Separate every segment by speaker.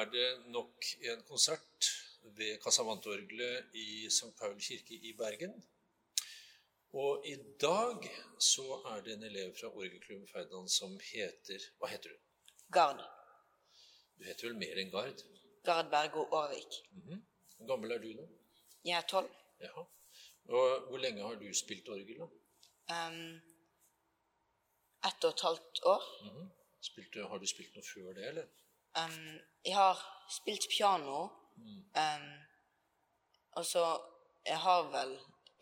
Speaker 1: er det nok en konsert ved Casavantorgelet i St. Paul kirke i Bergen. Og i dag så er det en elev fra orgelklubben Ferdinand som heter Hva heter du?
Speaker 2: Gard.
Speaker 1: Du heter vel mer enn Gard?
Speaker 2: Gard Bergo Aarvik.
Speaker 1: Mhm. Hvor gammel er du nå?
Speaker 2: Jeg er tolv.
Speaker 1: Jaha. Og hvor lenge har du spilt orgel, da?
Speaker 2: Um, ett og et halvt år.
Speaker 1: Mhm. Spilte, har du spilt noe før det, eller?
Speaker 2: Um, jeg har spilt piano. Um, og så Jeg har vel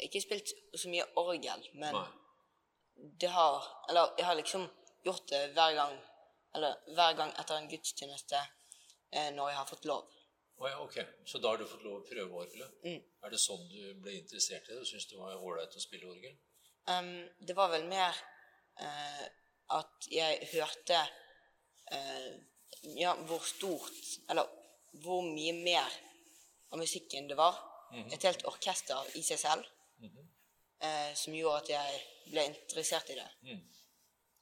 Speaker 2: ikke spilt så mye orgel, men
Speaker 1: Nei.
Speaker 2: det har Eller jeg har liksom gjort det hver gang Eller hver gang etter en gudstjeneste eh, når jeg har fått lov.
Speaker 1: Oh, ja, ok. Så da har du fått lov å prøve orgelet?
Speaker 2: Mm.
Speaker 1: Er det sånn du ble interessert i det? Du syntes det var ålreit å spille orgel?
Speaker 2: Um, det var vel mer uh, at jeg hørte eh, ja, hvor stort Eller hvor mye mer av musikken det var. Et helt orkester i seg selv. eh, som gjorde at jeg ble interessert i det.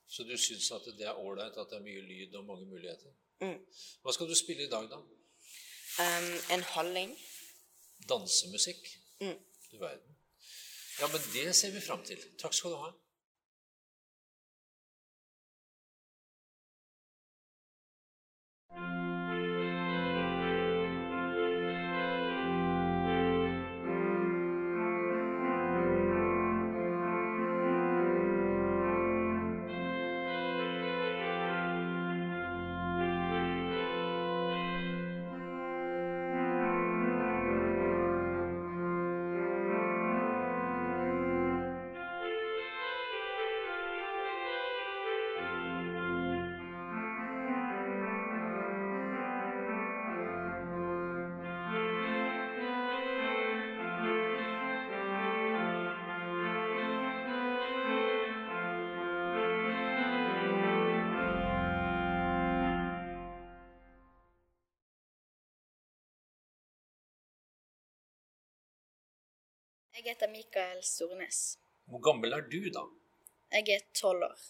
Speaker 1: Så du syns at det er ålreit at det er mye lyd og mange muligheter?
Speaker 2: Mm.
Speaker 1: Hva skal du spille i dag, da?
Speaker 2: Um, en halling.
Speaker 1: Dansemusikk?
Speaker 2: Mm.
Speaker 1: Du verden. Ja, men det ser vi fram til. Takk skal du ha.
Speaker 3: Jeg heter Mikael Stornes.
Speaker 1: Hvor gammel er du, da?
Speaker 3: Jeg er tolv år.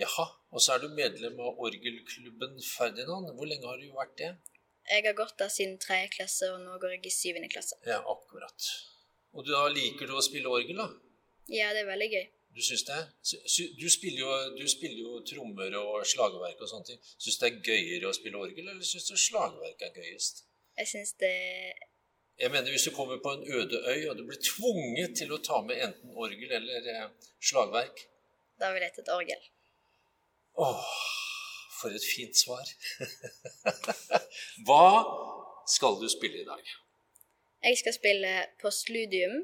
Speaker 1: Jaha, og så er du medlem av orgelklubben Ferdinand. Hvor lenge har du vært det?
Speaker 3: Jeg har gått der siden tredje klasse, og nå går jeg i syvende klasse.
Speaker 1: Ja, akkurat. Og da liker du å spille orgel, da?
Speaker 3: Ja, det er veldig gøy.
Speaker 1: Du syns det? Du spiller jo, du spiller jo trommer og slagverk og sånne ting. Syns det er gøyere å spille orgel, eller syns du slagverk er gøyest?
Speaker 3: Jeg syns det
Speaker 1: Jeg mener, hvis du kommer på en øde øy, og du blir tvunget til å ta med enten orgel eller eh, slagverk
Speaker 3: Da vil jeg et orgel.
Speaker 1: Åh, for et fint svar. Hva skal du spille i dag?
Speaker 3: Jeg skal spille postludium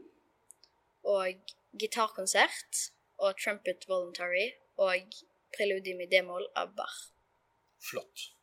Speaker 3: og gitarkonsert og trumpet voluntary og preludium i d-moll av Bach.
Speaker 1: Flott.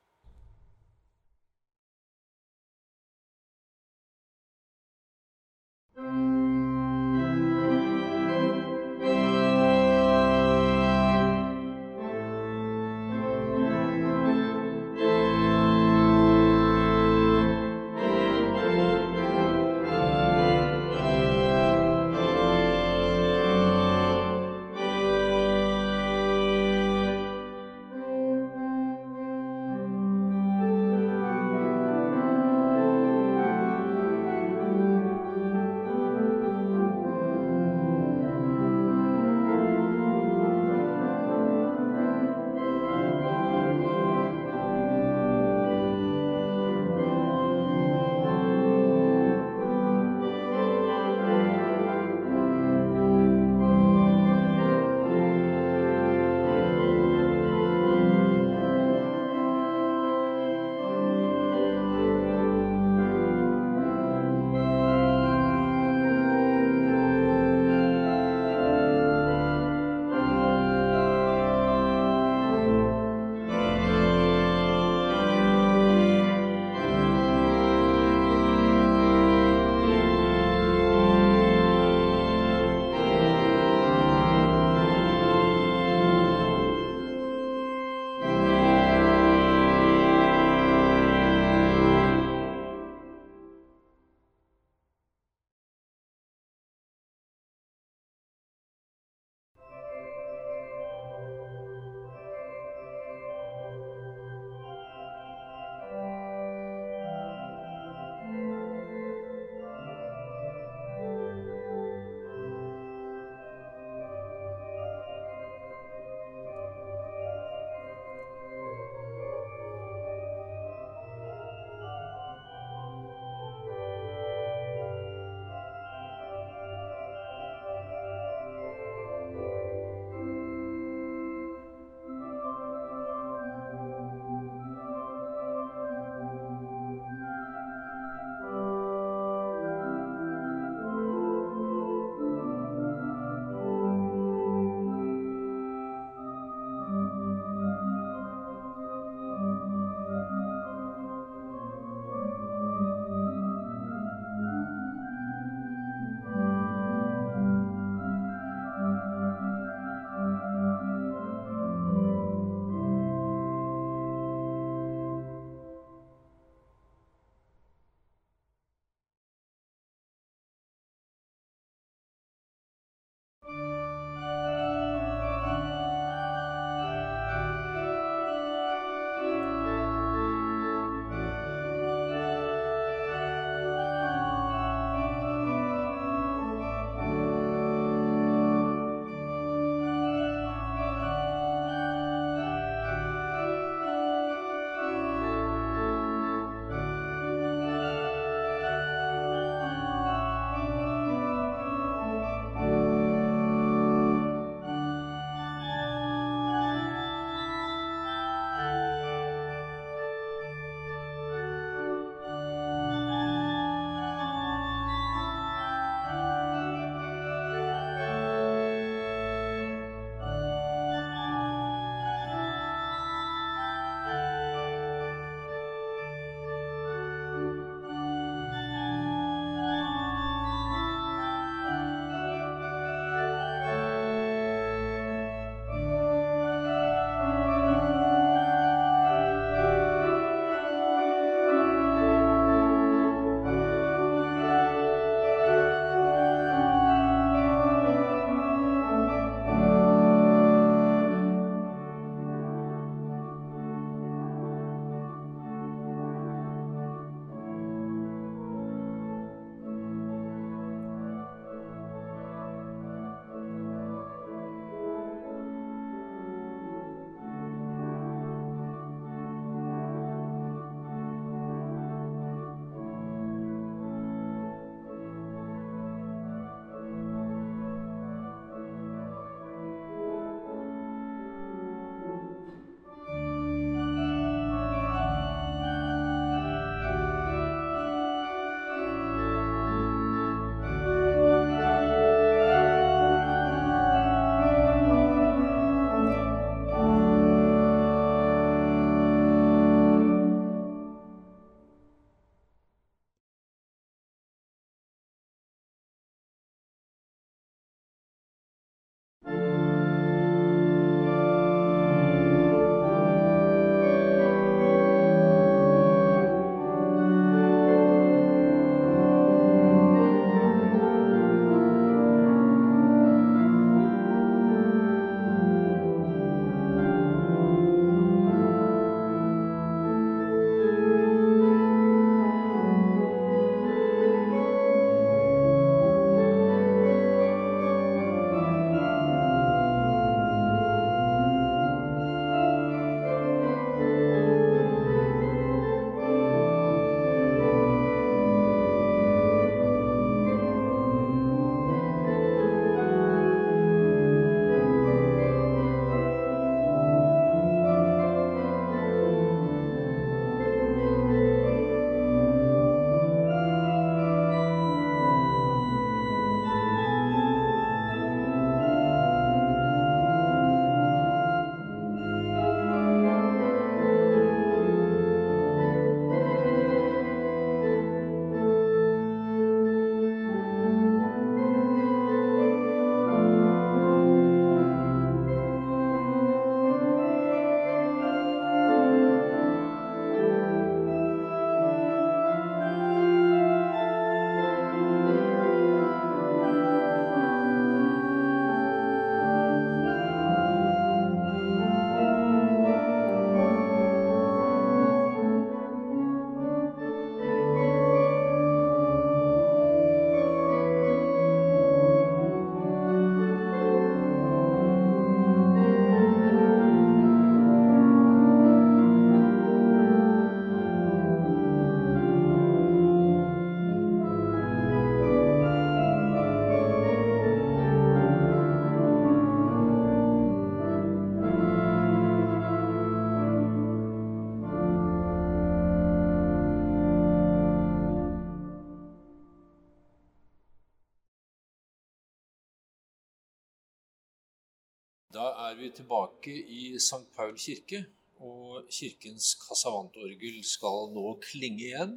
Speaker 1: Da er vi tilbake i St. Paul kirke, og kirkens kassavantorgel skal nå klinge igjen.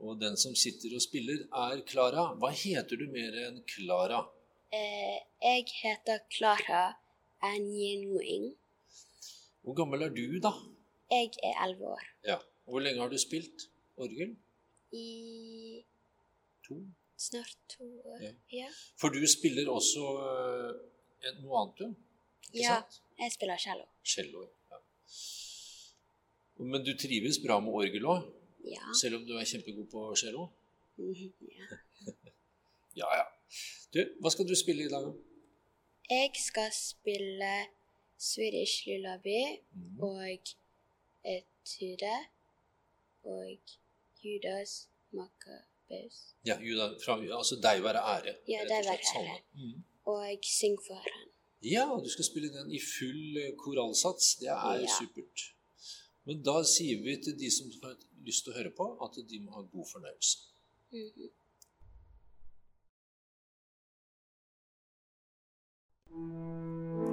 Speaker 1: Og den som sitter og spiller, er Klara. Hva heter du mer enn Klara?
Speaker 4: Eh, jeg heter Klara Anjinwing.
Speaker 1: Hvor gammel er du, da?
Speaker 4: Jeg er elleve år.
Speaker 1: Ja. Hvor lenge har du spilt orgel?
Speaker 4: I
Speaker 1: To?
Speaker 4: snart to år.
Speaker 1: Ja.
Speaker 4: Ja.
Speaker 1: For du spiller også eh, noe annet, du? Ikke
Speaker 4: Ja.
Speaker 1: sant?
Speaker 4: Jeg spiller cello.
Speaker 1: Cello. Ja. Men du trives bra med orgel òg,
Speaker 4: Ja.
Speaker 1: selv om du er kjempegod på cello?
Speaker 4: Mhm, ja.
Speaker 1: Ja, ja. Du, hva skal du spille i dag? da?
Speaker 4: Jeg skal spille Swedish Lullaby
Speaker 1: mm.
Speaker 4: og Etude og Judas Makabeus.
Speaker 1: Ja, Judas, fra, altså deg være ære.
Speaker 4: Ja, deg være ære.
Speaker 1: Mhm.
Speaker 4: Og Syng for ham.
Speaker 1: Ja, du skal spille den i full eh, korallsats. Det er
Speaker 4: Ja.
Speaker 1: supert. Men da sier vi til de som har lyst til å høre på, at de må ha god fornøyelse.
Speaker 4: Mhm.
Speaker 1: Eivind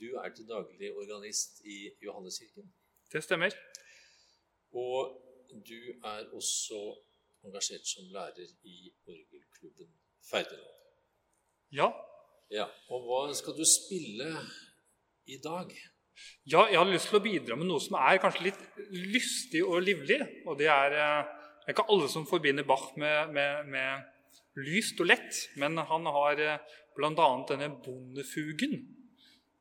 Speaker 1: du er til daglig organist i Johanneskirken.
Speaker 5: Det stemmer.
Speaker 1: Og du er også engasjert som lærer i orgelklubben Feideland.
Speaker 5: Ja,
Speaker 1: Ja, og hva skal du spille i dag?
Speaker 5: Ja, jeg har lyst til å bidra med noe som er kanskje litt lystig og livlig. Og det er, eh, det er ikke alle som forbinder Bach med, med, med lyst og lett. Men han har bl.a. denne bondefugen,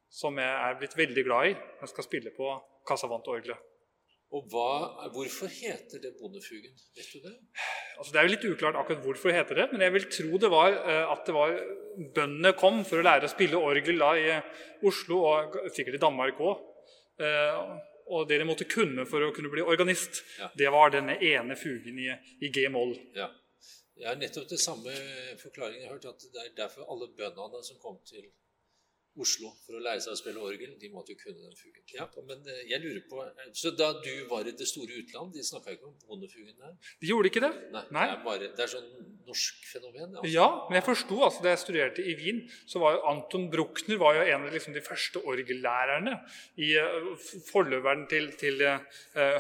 Speaker 5: som jeg er blitt veldig glad i. Jeg skal spille på Casavant-orgelet.
Speaker 1: Og hva, hvorfor heter det bondefugen? Vet du det?
Speaker 5: Altså, det er jo litt uklart akkurat hvorfor det heter det, men jeg vil tro det var eh, at det var bøndene kom for å lære å spille orgel da i Oslo, og sikkert i Danmark òg. Og det de måtte kunne for å kunne bli organist,
Speaker 1: Ja.
Speaker 5: det var denne ene fugen i, i G-moll.
Speaker 1: Ja. Jeg har nettopp det samme forklaringen. Jeg har hørt at det er derfor alle bøndene som kom til Oslo for å lære seg å spille orgel, de måtte jo kunne den fugen. Ja, men eh, jeg lurer på, eh, Så da du var i det store utland, de snakka ikke om bondefugen der?
Speaker 5: De gjorde ikke det?
Speaker 1: Nei,
Speaker 5: Nei.
Speaker 1: Det, er bare, det er sånn norsk fenomen? Altså.
Speaker 5: Ja, men jeg forsto altså, da jeg studerte i Wien, så var jo Anton Bruckner var jo en av liksom, de første orgellærerne i uh, forløperen til, til uh,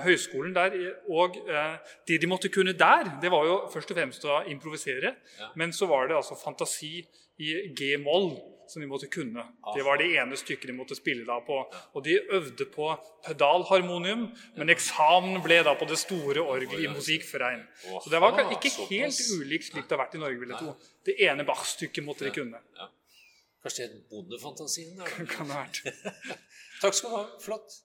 Speaker 5: høyskolen der. Og uh, det de måtte kunne der, det var jo først og fremst å improvisere.
Speaker 1: Ja.
Speaker 5: Men så var det altså fantasi i G-moll som de måtte kunne. Det var det ene stykket de måtte spille da på. Og de øvde på pedalharmonium, men eksamen ble da på det store orgelet i Musikverein. Så det var ikke helt ulikt slik det har vært i Norge, vil jeg tro. Det ene Bach-stykket måtte de kunne.
Speaker 1: Kanskje det het bondefantasien?
Speaker 5: Kan det ha vært.
Speaker 1: Takk skal du ha. Flott.